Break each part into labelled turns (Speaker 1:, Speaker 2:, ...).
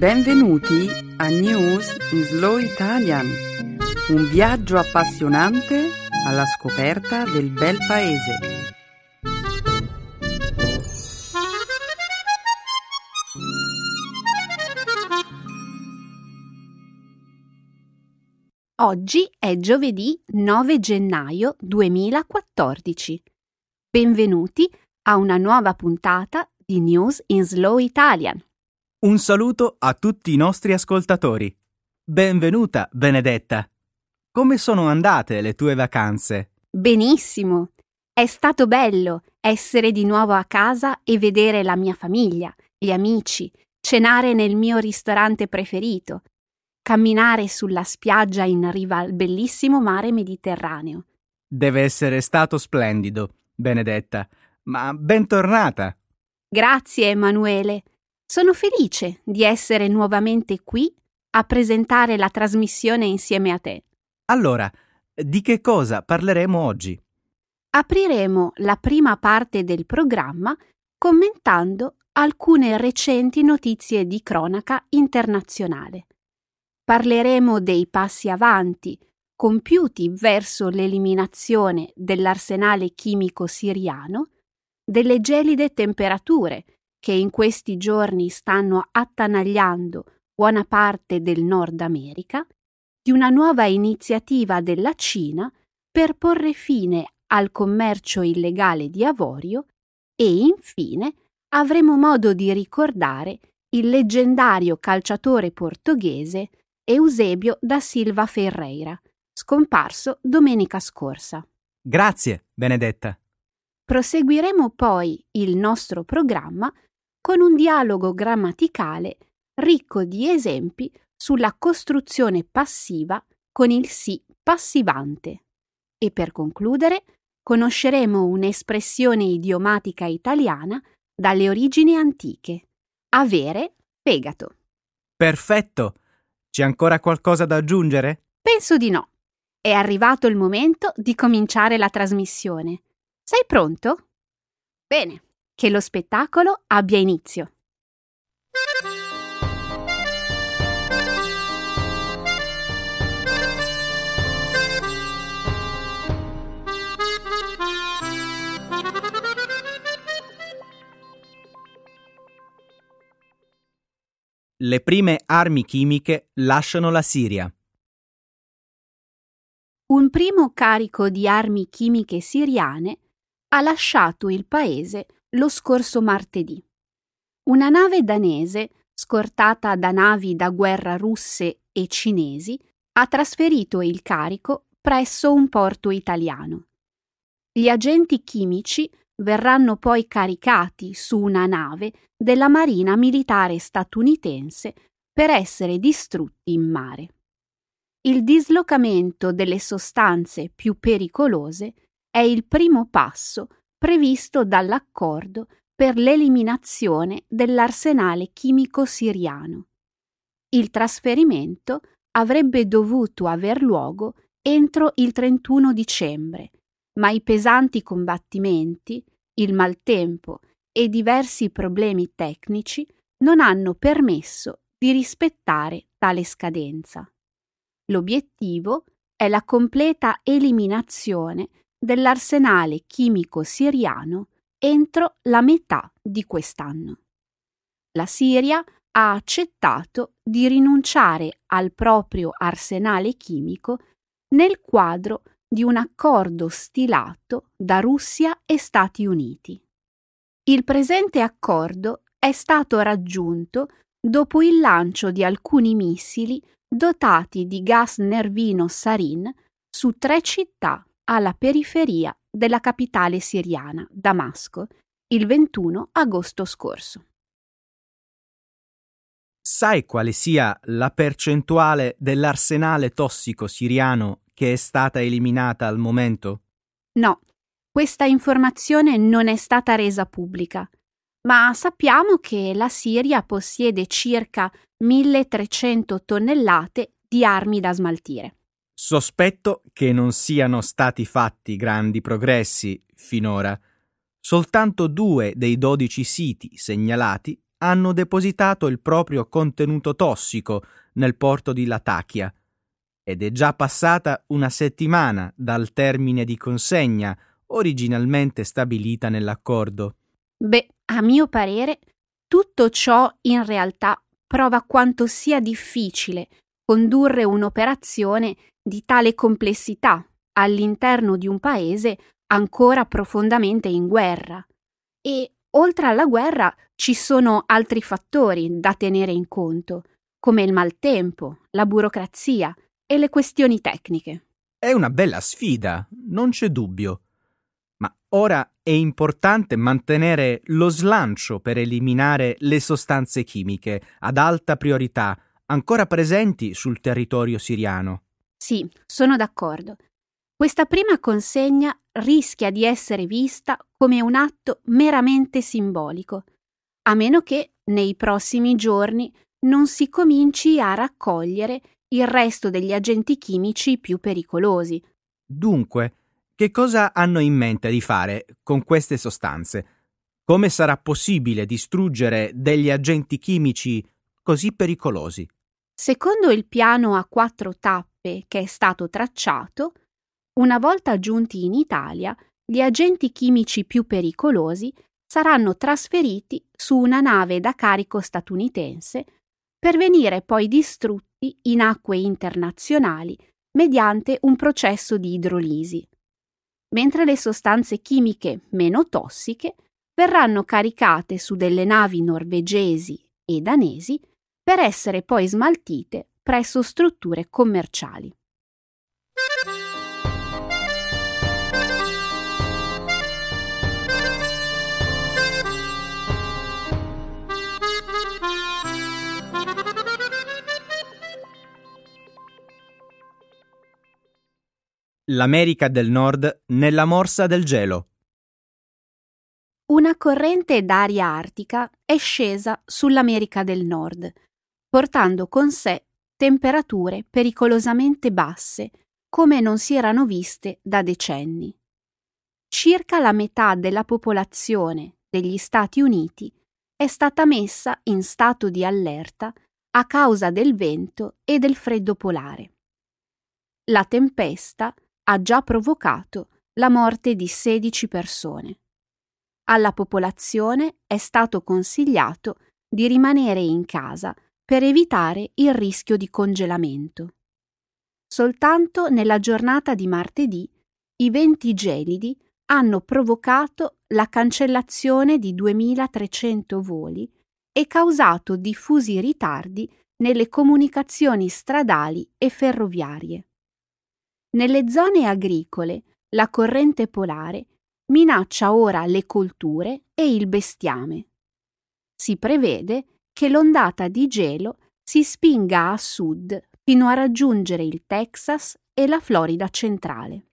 Speaker 1: Benvenuti a News in Slow Italian, un viaggio appassionante alla scoperta del bel paese.
Speaker 2: Oggi è giovedì 9 gennaio 2014. Benvenuti a una nuova puntata di News in Slow Italian.
Speaker 3: Un saluto a tutti i nostri ascoltatori. Benvenuta, Benedetta. Come sono andate le tue vacanze?
Speaker 2: Benissimo. È stato bello essere di nuovo a casa e vedere la mia famiglia, gli amici, cenare nel mio ristorante preferito, camminare sulla spiaggia in riva al bellissimo mare Mediterraneo.
Speaker 3: Deve essere stato splendido, Benedetta. Ma bentornata.
Speaker 2: Grazie, Emanuele. Sono felice di essere nuovamente qui a presentare la trasmissione insieme a te.
Speaker 3: Allora, di che cosa parleremo oggi?
Speaker 2: Apriremo la prima parte del programma commentando alcune recenti notizie di cronaca internazionale. Parleremo dei passi avanti compiuti verso l'eliminazione dell'arsenale chimico siriano, delle gelide temperature che in questi giorni stanno attanagliando buona parte del Nord America, di una nuova iniziativa della Cina per porre fine al commercio illegale di avorio e infine avremo modo di ricordare il leggendario calciatore portoghese Eusebio da Silva Ferreira, scomparso domenica scorsa.
Speaker 3: Grazie, Benedetta.
Speaker 2: Proseguiremo poi il nostro programma con un dialogo grammaticale ricco di esempi sulla costruzione passiva con il sì passivante. E per concludere, conosceremo un'espressione idiomatica italiana dalle origini antiche. Avere fegato.
Speaker 3: Perfetto. C'è ancora qualcosa da aggiungere?
Speaker 2: Penso di no. È arrivato il momento di cominciare la trasmissione. Sei pronto? Bene, che lo spettacolo abbia inizio.
Speaker 3: Le prime armi chimiche lasciano la Siria.
Speaker 2: Un primo carico di armi chimiche siriane ha lasciato il paese lo scorso martedì. Una nave danese, scortata da navi da guerra russe e cinesi, ha trasferito il carico presso un porto italiano. Gli agenti chimici verranno poi caricati su una nave della Marina Militare statunitense per essere distrutti in mare. Il dislocamento delle sostanze più pericolose è il primo passo previsto dall'accordo per l'eliminazione dell'arsenale chimico siriano. Il trasferimento avrebbe dovuto aver luogo entro il 31 dicembre, ma i pesanti combattimenti, il maltempo e diversi problemi tecnici non hanno permesso di rispettare tale scadenza. L'obiettivo è la completa eliminazione dell'arsenale chimico siriano entro la metà di quest'anno. La Siria ha accettato di rinunciare al proprio arsenale chimico nel quadro di un accordo stilato da Russia e Stati Uniti. Il presente accordo è stato raggiunto dopo il lancio di alcuni missili dotati di gas nervino sarin su tre città alla periferia della capitale siriana, Damasco, il 21 agosto scorso.
Speaker 3: Sai quale sia la percentuale dell'arsenale tossico siriano che è stata eliminata al momento?
Speaker 2: No, questa informazione non è stata resa pubblica, ma sappiamo che la Siria possiede circa 1300 tonnellate di armi da smaltire.
Speaker 3: Sospetto che non siano stati fatti grandi progressi finora. Soltanto due dei dodici siti segnalati hanno depositato il proprio contenuto tossico nel porto di Latakia ed è già passata una settimana dal termine di consegna originalmente stabilita nell'accordo.
Speaker 2: Beh, a mio parere, tutto ciò in realtà prova quanto sia difficile condurre un'operazione di tale complessità all'interno di un paese ancora profondamente in guerra. E oltre alla guerra ci sono altri fattori da tenere in conto, come il maltempo, la burocrazia e le questioni tecniche.
Speaker 3: È una bella sfida, non c'è dubbio. Ma ora è importante mantenere lo slancio per eliminare le sostanze chimiche ad alta priorità ancora presenti sul territorio siriano.
Speaker 2: Sì, sono d'accordo. Questa prima consegna rischia di essere vista come un atto meramente simbolico, a meno che nei prossimi giorni non si cominci a raccogliere il resto degli agenti chimici più pericolosi.
Speaker 3: Dunque, che cosa hanno in mente di fare con queste sostanze? Come sarà possibile distruggere degli agenti chimici così pericolosi?
Speaker 2: Secondo il piano a quattro tappe che è stato tracciato, una volta giunti in Italia, gli agenti chimici più pericolosi saranno trasferiti su una nave da carico statunitense per venire poi distrutti in acque internazionali mediante un processo di idrolisi. Mentre le sostanze chimiche meno tossiche verranno caricate su delle navi norvegesi e danesi per essere poi smaltite presso strutture commerciali.
Speaker 3: L'America del Nord nella morsa del gelo.
Speaker 2: Una corrente d'aria artica è scesa sull'America del Nord, portando con sé temperature pericolosamente basse, come non si erano viste da decenni. Circa la metà della popolazione degli Stati Uniti è stata messa in stato di allerta a causa del vento e del freddo polare. La tempesta ha già provocato la morte di 16 persone. Alla popolazione è stato consigliato di rimanere in casa per evitare il rischio di congelamento. Soltanto nella giornata di martedì i venti gelidi hanno provocato la cancellazione di 2300 voli e causato diffusi ritardi nelle comunicazioni stradali e ferroviarie. Nelle zone agricole la corrente polare minaccia ora le colture e il bestiame. Si prevede che l'ondata di gelo si spinga a sud fino a raggiungere il Texas e la Florida centrale.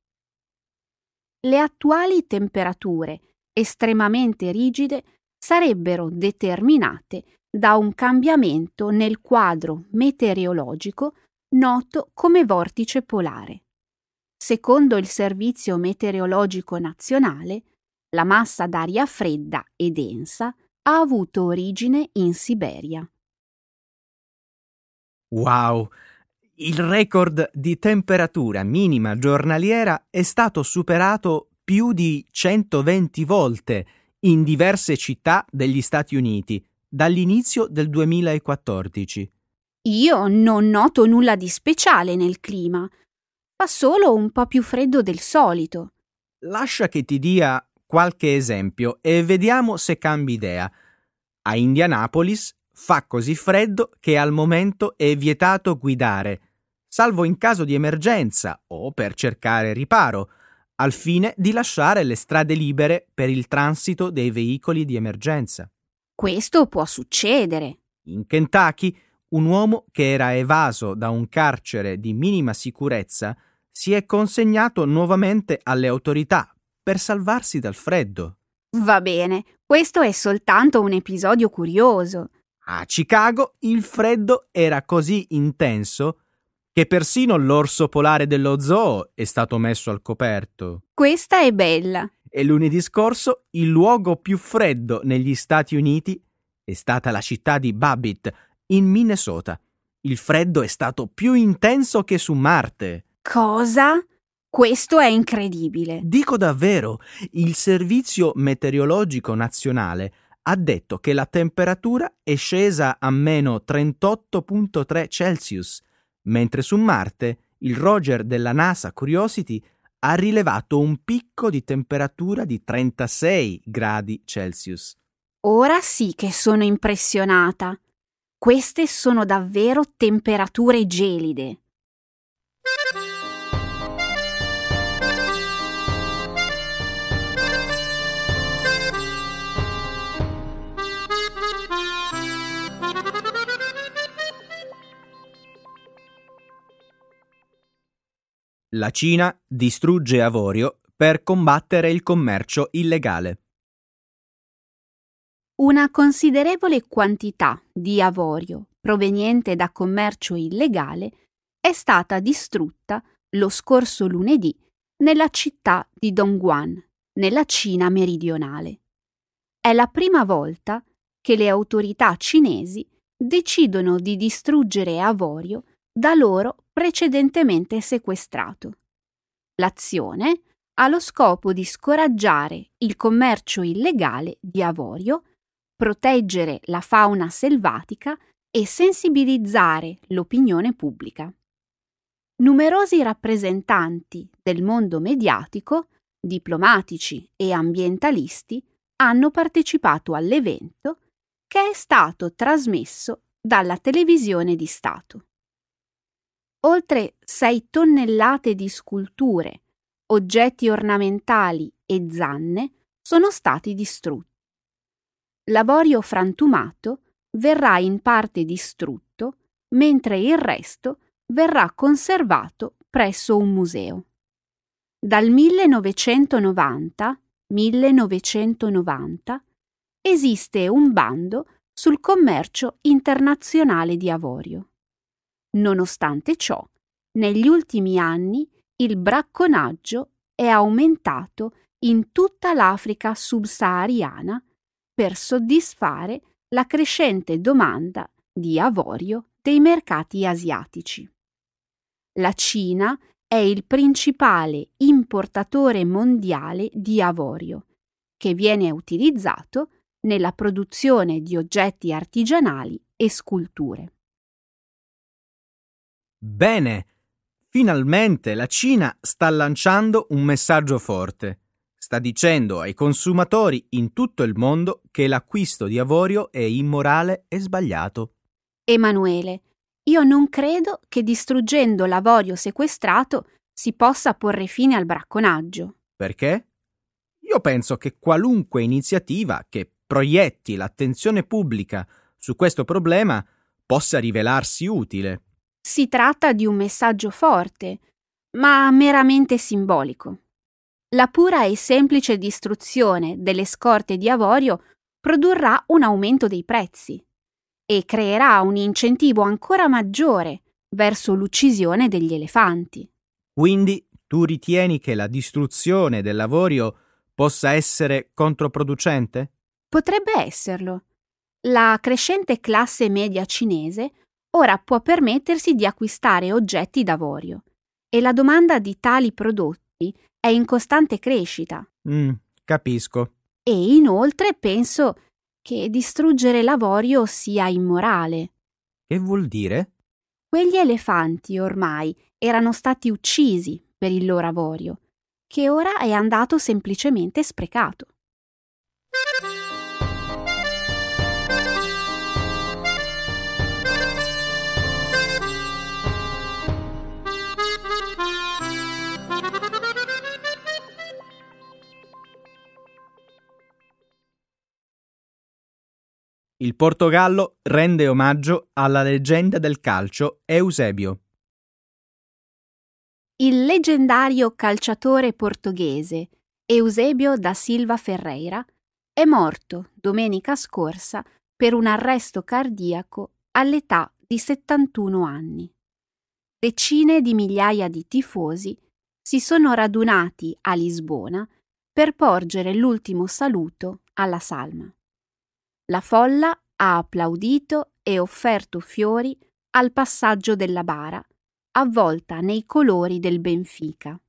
Speaker 2: Le attuali temperature estremamente rigide sarebbero determinate da un cambiamento nel quadro meteorologico noto come vortice polare. Secondo il Servizio Meteorologico Nazionale, la massa d'aria fredda e densa ha avuto origine in Siberia.
Speaker 3: Wow! Il record di temperatura minima giornaliera è stato superato più di 120 volte in diverse città degli Stati Uniti dall'inizio del 2014.
Speaker 2: Io non noto nulla di speciale nel clima, Fa solo un po' più freddo del solito.
Speaker 3: Lascia che ti dia qualche esempio e vediamo se cambi idea. A Indianapolis fa così freddo che al momento è vietato guidare, salvo in caso di emergenza o per cercare riparo, al fine di lasciare le strade libere per il transito dei veicoli di emergenza.
Speaker 2: Questo può succedere.
Speaker 3: In Kentucky, un uomo che era evaso da un carcere di minima sicurezza si è consegnato nuovamente alle autorità per salvarsi dal freddo.
Speaker 2: Va bene, questo è soltanto un episodio curioso.
Speaker 3: A Chicago il freddo era così intenso che persino l'orso polare dello zoo è stato messo al coperto.
Speaker 2: Questa è bella.
Speaker 3: E lunedì scorso il luogo più freddo negli Stati Uniti è stata la città di Babbitt, in Minnesota. Il freddo è stato più intenso che su Marte.
Speaker 2: Cosa? Questo è incredibile.
Speaker 3: Dico davvero, il Servizio Meteorologico Nazionale ha detto che la temperatura è scesa a meno 38.3 Celsius, mentre su Marte il roger della NASA Curiosity ha rilevato un picco di temperatura di 36 gradi Celsius.
Speaker 2: Ora sì che sono impressionata. Queste sono davvero temperature gelide.
Speaker 3: La Cina distrugge avorio per combattere il commercio illegale.
Speaker 2: Una considerevole quantità di avorio proveniente da commercio illegale è stata distrutta lo scorso lunedì nella città di Dongguan, nella Cina meridionale. È la prima volta che le autorità cinesi decidono di distruggere avorio da loro precedentemente sequestrato. L'azione ha lo scopo di scoraggiare il commercio illegale di avorio, proteggere la fauna selvatica e sensibilizzare l'opinione pubblica. Numerosi rappresentanti del mondo mediatico, diplomatici e ambientalisti hanno partecipato all'evento che è stato trasmesso dalla televisione di Stato oltre 6 tonnellate di sculture, oggetti ornamentali e zanne sono stati distrutti. L'avorio frantumato verrà in parte distrutto, mentre il resto verrà conservato presso un museo. Dal 1990, 1990 esiste un bando sul commercio internazionale di avorio. Nonostante ciò, negli ultimi anni il bracconaggio è aumentato in tutta l'Africa subsahariana per soddisfare la crescente domanda di avorio dei mercati asiatici. La Cina è il principale importatore mondiale di avorio, che viene utilizzato nella produzione di oggetti artigianali e sculture.
Speaker 3: Bene, finalmente la Cina sta lanciando un messaggio forte. Sta dicendo ai consumatori in tutto il mondo che l'acquisto di avorio è immorale e sbagliato.
Speaker 2: Emanuele, io non credo che distruggendo l'avorio sequestrato si possa porre fine al bracconaggio.
Speaker 3: Perché? Io penso che qualunque iniziativa che proietti l'attenzione pubblica su questo problema possa rivelarsi utile.
Speaker 2: Si tratta di un messaggio forte, ma meramente simbolico. La pura e semplice distruzione delle scorte di avorio produrrà un aumento dei prezzi e creerà un incentivo ancora maggiore verso l'uccisione degli elefanti.
Speaker 3: Quindi tu ritieni che la distruzione dell'avorio possa essere controproducente?
Speaker 2: Potrebbe esserlo. La crescente classe media cinese ora può permettersi di acquistare oggetti d'avorio e la domanda di tali prodotti è in costante crescita.
Speaker 3: Mm, capisco.
Speaker 2: E inoltre penso che distruggere l'avorio sia immorale.
Speaker 3: Che vuol dire?
Speaker 2: Quegli elefanti ormai erano stati uccisi per il loro avorio, che ora è andato semplicemente sprecato.
Speaker 3: Il Portogallo rende omaggio alla leggenda del calcio Eusebio.
Speaker 2: Il leggendario calciatore portoghese Eusebio da Silva Ferreira è morto domenica scorsa per un arresto cardiaco all'età di 71 anni. Decine di migliaia di tifosi si sono radunati a Lisbona per porgere l'ultimo saluto alla salma. La folla ha applaudito e offerto fiori al passaggio della bara, avvolta nei colori del Benfica.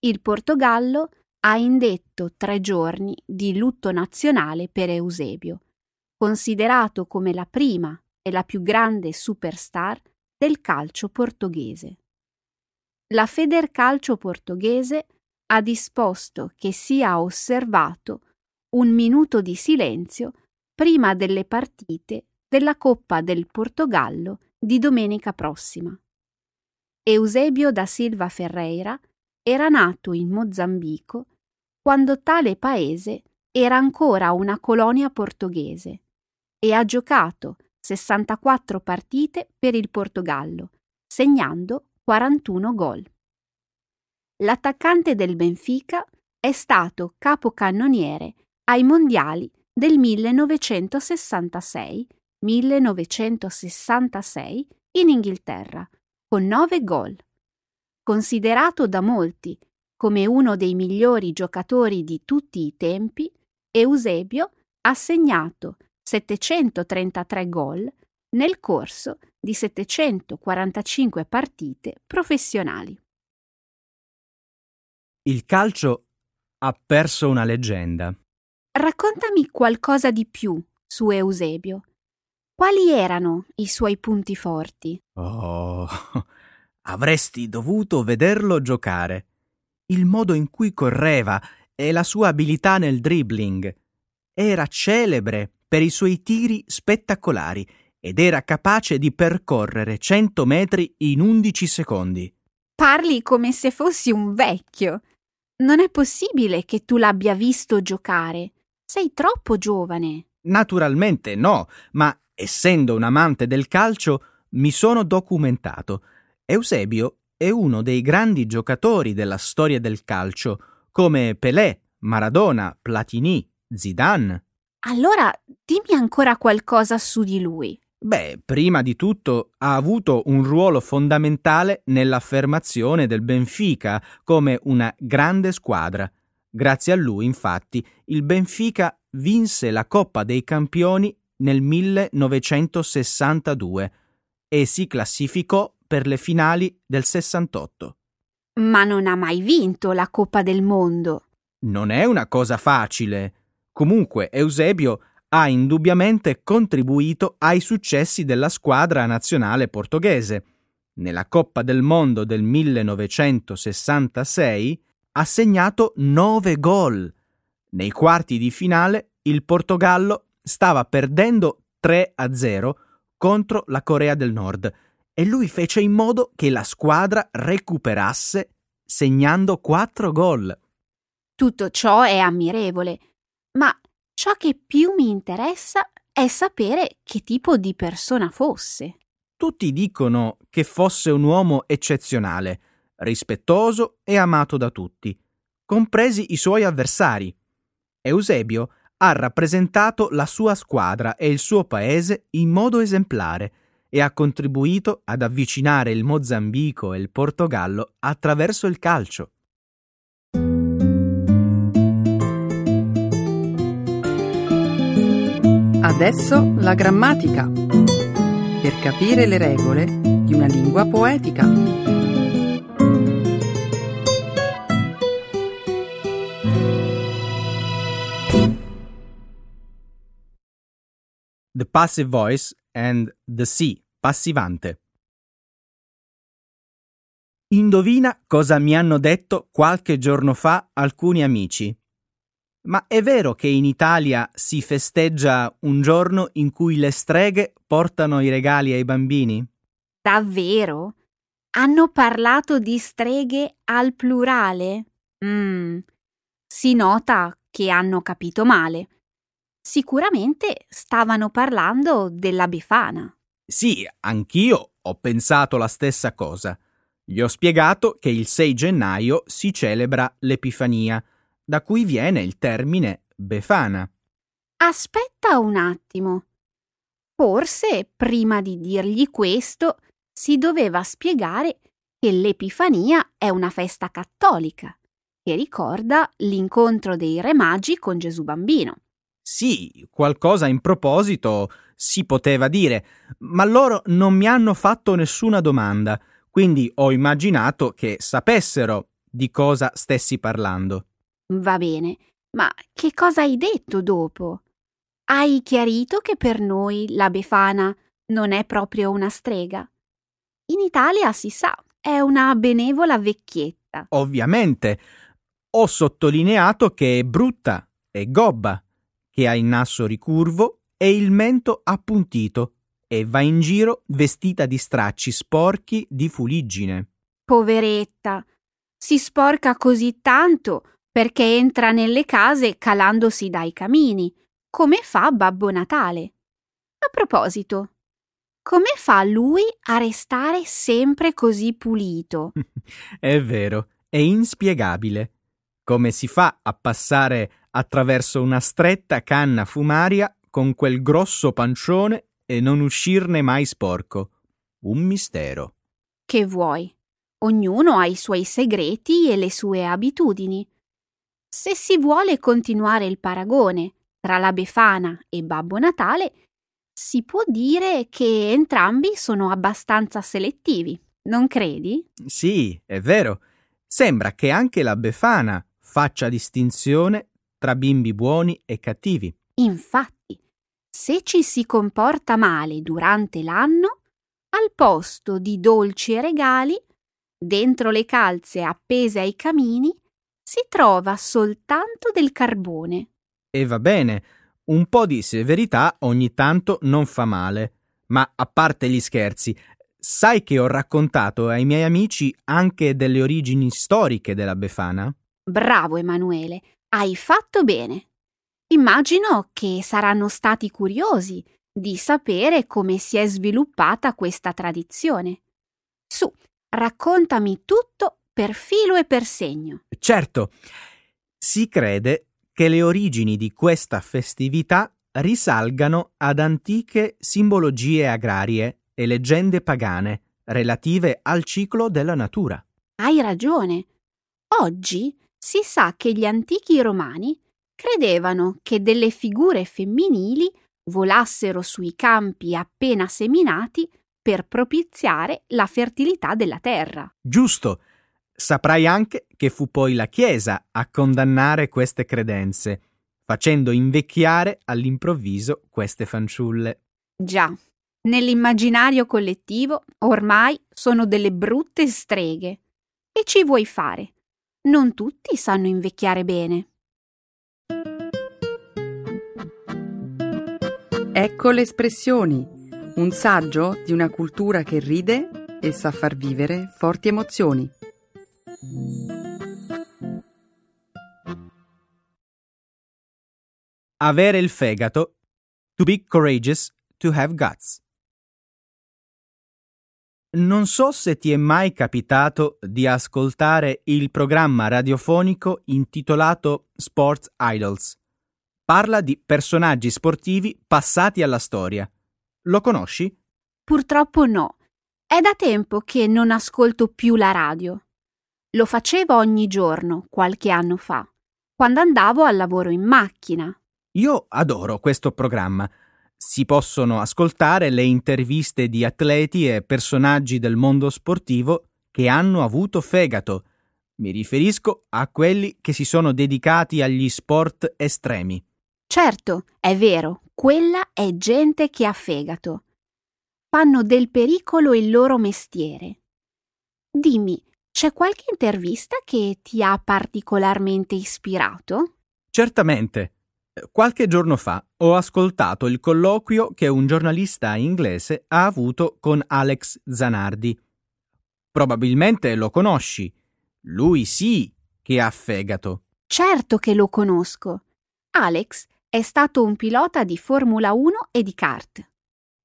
Speaker 2: Il Portogallo ha indetto tre giorni di lutto nazionale per Eusebio, considerato come la prima e la più grande superstar del calcio portoghese. La Federcalcio portoghese ha disposto che sia osservato un minuto di silenzio prima delle partite della Coppa del Portogallo di domenica prossima. Eusebio da Silva Ferreira era nato in Mozambico quando tale paese era ancora una colonia portoghese e ha giocato 64 partite per il Portogallo, segnando 41 gol. L'attaccante del Benfica è stato capocannoniere ai mondiali del 1966-1966 in Inghilterra, con 9 gol. Considerato da molti come uno dei migliori giocatori di tutti i tempi, Eusebio ha segnato 733 gol nel corso di 745 partite professionali.
Speaker 3: Il calcio ha perso una leggenda.
Speaker 2: Raccontami qualcosa di più su Eusebio. Quali erano i suoi punti forti?
Speaker 3: Oh, avresti dovuto vederlo giocare. Il modo in cui correva e la sua abilità nel dribbling. Era celebre per i suoi tiri spettacolari ed era capace di percorrere 100 metri in 11 secondi.
Speaker 2: Parli come se fossi un vecchio. Non è possibile che tu l'abbia visto giocare. Sei troppo giovane.
Speaker 3: Naturalmente no, ma essendo un amante del calcio mi sono documentato. Eusebio è uno dei grandi giocatori della storia del calcio, come Pelé, Maradona, Platini, Zidane.
Speaker 2: Allora dimmi ancora qualcosa su di lui.
Speaker 3: Beh, prima di tutto ha avuto un ruolo fondamentale nell'affermazione del Benfica come una grande squadra. Grazie a lui, infatti, il Benfica vinse la Coppa dei Campioni nel 1962 e si classificò per le finali del 68.
Speaker 2: Ma non ha mai vinto la Coppa del Mondo.
Speaker 3: Non è una cosa facile. Comunque, Eusebio ha indubbiamente contribuito ai successi della squadra nazionale portoghese. Nella Coppa del Mondo del 1966 ha segnato 9 gol. Nei quarti di finale il Portogallo stava perdendo 3 a 0 contro la Corea del Nord e lui fece in modo che la squadra recuperasse segnando 4 gol.
Speaker 2: Tutto ciò è ammirevole, ma ciò che più mi interessa è sapere che tipo di persona fosse.
Speaker 3: Tutti dicono che fosse un uomo eccezionale, rispettoso e amato da tutti, compresi i suoi avversari. Eusebio ha rappresentato la sua squadra e il suo paese in modo esemplare e ha contribuito ad avvicinare il Mozambico e il Portogallo attraverso il calcio.
Speaker 1: Adesso la grammatica. Per capire le regole di una lingua poetica.
Speaker 3: The passive voice and the sea, passivante. Indovina cosa mi hanno detto qualche giorno fa alcuni amici. Ma è vero che in Italia si festeggia un giorno in cui le streghe portano i regali ai bambini?
Speaker 2: Davvero? Hanno parlato di streghe al plurale? Mm. Si nota che hanno capito male. Sicuramente stavano parlando della Befana.
Speaker 3: Sì, anch'io ho pensato la stessa cosa. Gli ho spiegato che il 6 gennaio si celebra l'Epifania da cui viene il termine Befana.
Speaker 2: Aspetta un attimo. Forse, prima di dirgli questo, si doveva spiegare che l'Epifania è una festa cattolica che ricorda l'incontro dei Re Magi con Gesù bambino.
Speaker 3: Sì, qualcosa in proposito si poteva dire, ma loro non mi hanno fatto nessuna domanda, quindi ho immaginato che sapessero di cosa stessi parlando.
Speaker 2: Va bene, ma che cosa hai detto dopo? Hai chiarito che per noi la Befana non è proprio una strega? In Italia si sa, è una benevola vecchietta.
Speaker 3: Ovviamente. Ho sottolineato che è brutta e gobba, che ha il naso ricurvo e il mento appuntito e va in giro vestita di stracci sporchi di fuliggine.
Speaker 2: Poveretta, si sporca così tanto perché entra nelle case calandosi dai camini, come fa Babbo Natale. A proposito, come fa lui a restare sempre così pulito?
Speaker 3: è vero, è inspiegabile. Come si fa a passare attraverso una stretta canna fumaria con quel grosso pancione e non uscirne mai sporco? Un mistero.
Speaker 2: Che vuoi? Ognuno ha i suoi segreti e le sue abitudini. Se si vuole continuare il paragone tra la Befana e Babbo Natale, si può dire che entrambi sono abbastanza selettivi, non credi?
Speaker 3: Sì, è vero. Sembra che anche la Befana faccia distinzione tra bimbi buoni e cattivi.
Speaker 2: Infatti, se ci si comporta male durante l'anno, al posto di dolci e regali, dentro le calze appese ai camini, si trova soltanto del carbone.
Speaker 3: E va bene, un po' di severità ogni tanto non fa male. Ma a parte gli scherzi, sai che ho raccontato ai miei amici anche delle origini storiche della Befana?
Speaker 2: Bravo Emanuele, hai fatto bene. Immagino che saranno stati curiosi di sapere come si è sviluppata questa tradizione. Su, raccontami tutto per filo e per segno.
Speaker 3: Certo, si crede che le origini di questa festività risalgano ad antiche simbologie agrarie e leggende pagane relative al ciclo della natura.
Speaker 2: Hai ragione. Oggi si sa che gli antichi romani credevano che delle figure femminili volassero sui campi appena seminati per propiziare la fertilità della terra.
Speaker 3: Giusto. Saprai anche che fu poi la Chiesa a condannare queste credenze, facendo invecchiare all'improvviso queste fanciulle.
Speaker 2: Già, nell'immaginario collettivo ormai sono delle brutte streghe. E ci vuoi fare? Non tutti sanno invecchiare bene.
Speaker 1: Ecco le espressioni, un saggio di una cultura che ride e sa far vivere forti emozioni.
Speaker 3: Avere il fegato. To be courageous, to have guts. Non so se ti è mai capitato di ascoltare il programma radiofonico intitolato Sports Idols. Parla di personaggi sportivi passati alla storia. Lo conosci?
Speaker 2: Purtroppo no. È da tempo che non ascolto più la radio. Lo facevo ogni giorno, qualche anno fa, quando andavo al lavoro in macchina.
Speaker 3: Io adoro questo programma si possono ascoltare le interviste di atleti e personaggi del mondo sportivo che hanno avuto fegato. Mi riferisco a quelli che si sono dedicati agli sport estremi.
Speaker 2: Certo, è vero, quella è gente che ha fegato. Fanno del pericolo il loro mestiere. Dimmi, c'è qualche intervista che ti ha particolarmente ispirato?
Speaker 3: Certamente. Qualche giorno fa ho ascoltato il colloquio che un giornalista inglese ha avuto con Alex Zanardi. Probabilmente lo conosci. Lui sì che ha fegato.
Speaker 2: Certo che lo conosco. Alex è stato un pilota di Formula 1 e di kart.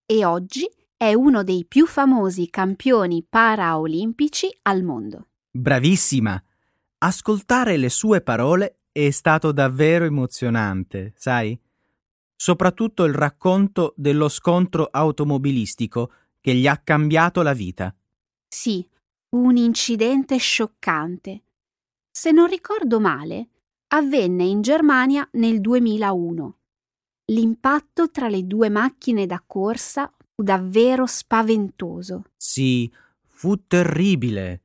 Speaker 2: E oggi è uno dei più famosi campioni paraolimpici al mondo.
Speaker 3: Bravissima! Ascoltare le sue parole è stato davvero emozionante, sai? Soprattutto il racconto dello scontro automobilistico che gli ha cambiato la vita.
Speaker 2: Sì, un incidente scioccante. Se non ricordo male, avvenne in Germania nel 2001. L'impatto tra le due macchine da corsa fu davvero spaventoso.
Speaker 3: Sì, fu terribile.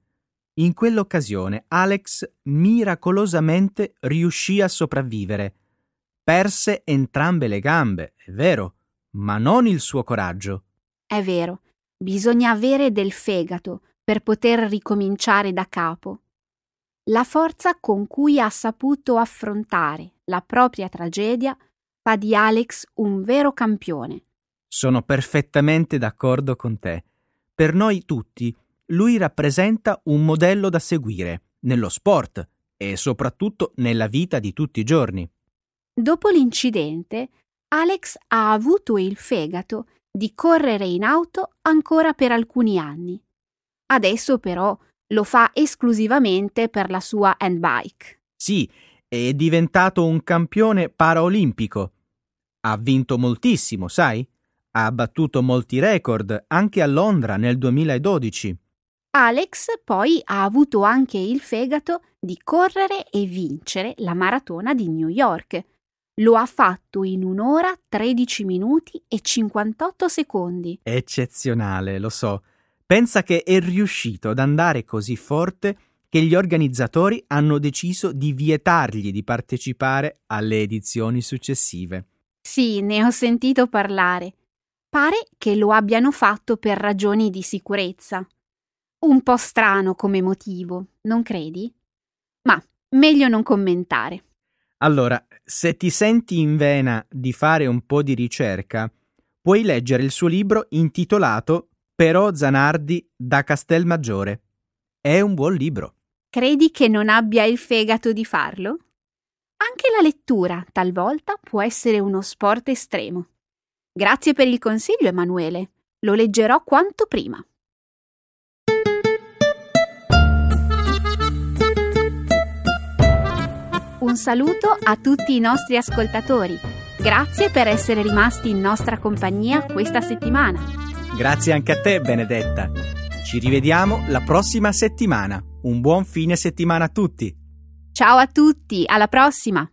Speaker 3: In quell'occasione Alex miracolosamente riuscì a sopravvivere. Perse entrambe le gambe, è vero, ma non il suo coraggio.
Speaker 2: È vero, bisogna avere del fegato per poter ricominciare da capo. La forza con cui ha saputo affrontare la propria tragedia fa di Alex un vero campione.
Speaker 3: Sono perfettamente d'accordo con te. Per noi tutti, lui rappresenta un modello da seguire nello sport e soprattutto nella vita di tutti i giorni.
Speaker 2: Dopo l'incidente, Alex ha avuto il fegato di correre in auto ancora per alcuni anni. Adesso però lo fa esclusivamente per la sua handbike.
Speaker 3: Sì, è diventato un campione paraolimpico. Ha vinto moltissimo, sai? Ha battuto molti record anche a Londra nel 2012.
Speaker 2: Alex poi ha avuto anche il fegato di correre e vincere la maratona di New York. Lo ha fatto in un'ora 13 minuti e 58 secondi.
Speaker 3: Eccezionale, lo so. Pensa che è riuscito ad andare così forte che gli organizzatori hanno deciso di vietargli di partecipare alle edizioni successive.
Speaker 2: Sì, ne ho sentito parlare. Pare che lo abbiano fatto per ragioni di sicurezza. Un po' strano come motivo, non credi? Ma meglio non commentare.
Speaker 3: Allora, se ti senti in vena di fare un po' di ricerca, puoi leggere il suo libro intitolato però Zanardi da Castelmaggiore. È un buon libro.
Speaker 2: Credi che non abbia il fegato di farlo? Anche la lettura, talvolta, può essere uno sport estremo. Grazie per il consiglio, Emanuele. Lo leggerò quanto prima. Un saluto a tutti i nostri ascoltatori. Grazie per essere rimasti in nostra compagnia questa settimana.
Speaker 3: Grazie anche a te, Benedetta. Ci rivediamo la prossima settimana. Un buon fine settimana a tutti.
Speaker 2: Ciao a tutti, alla prossima!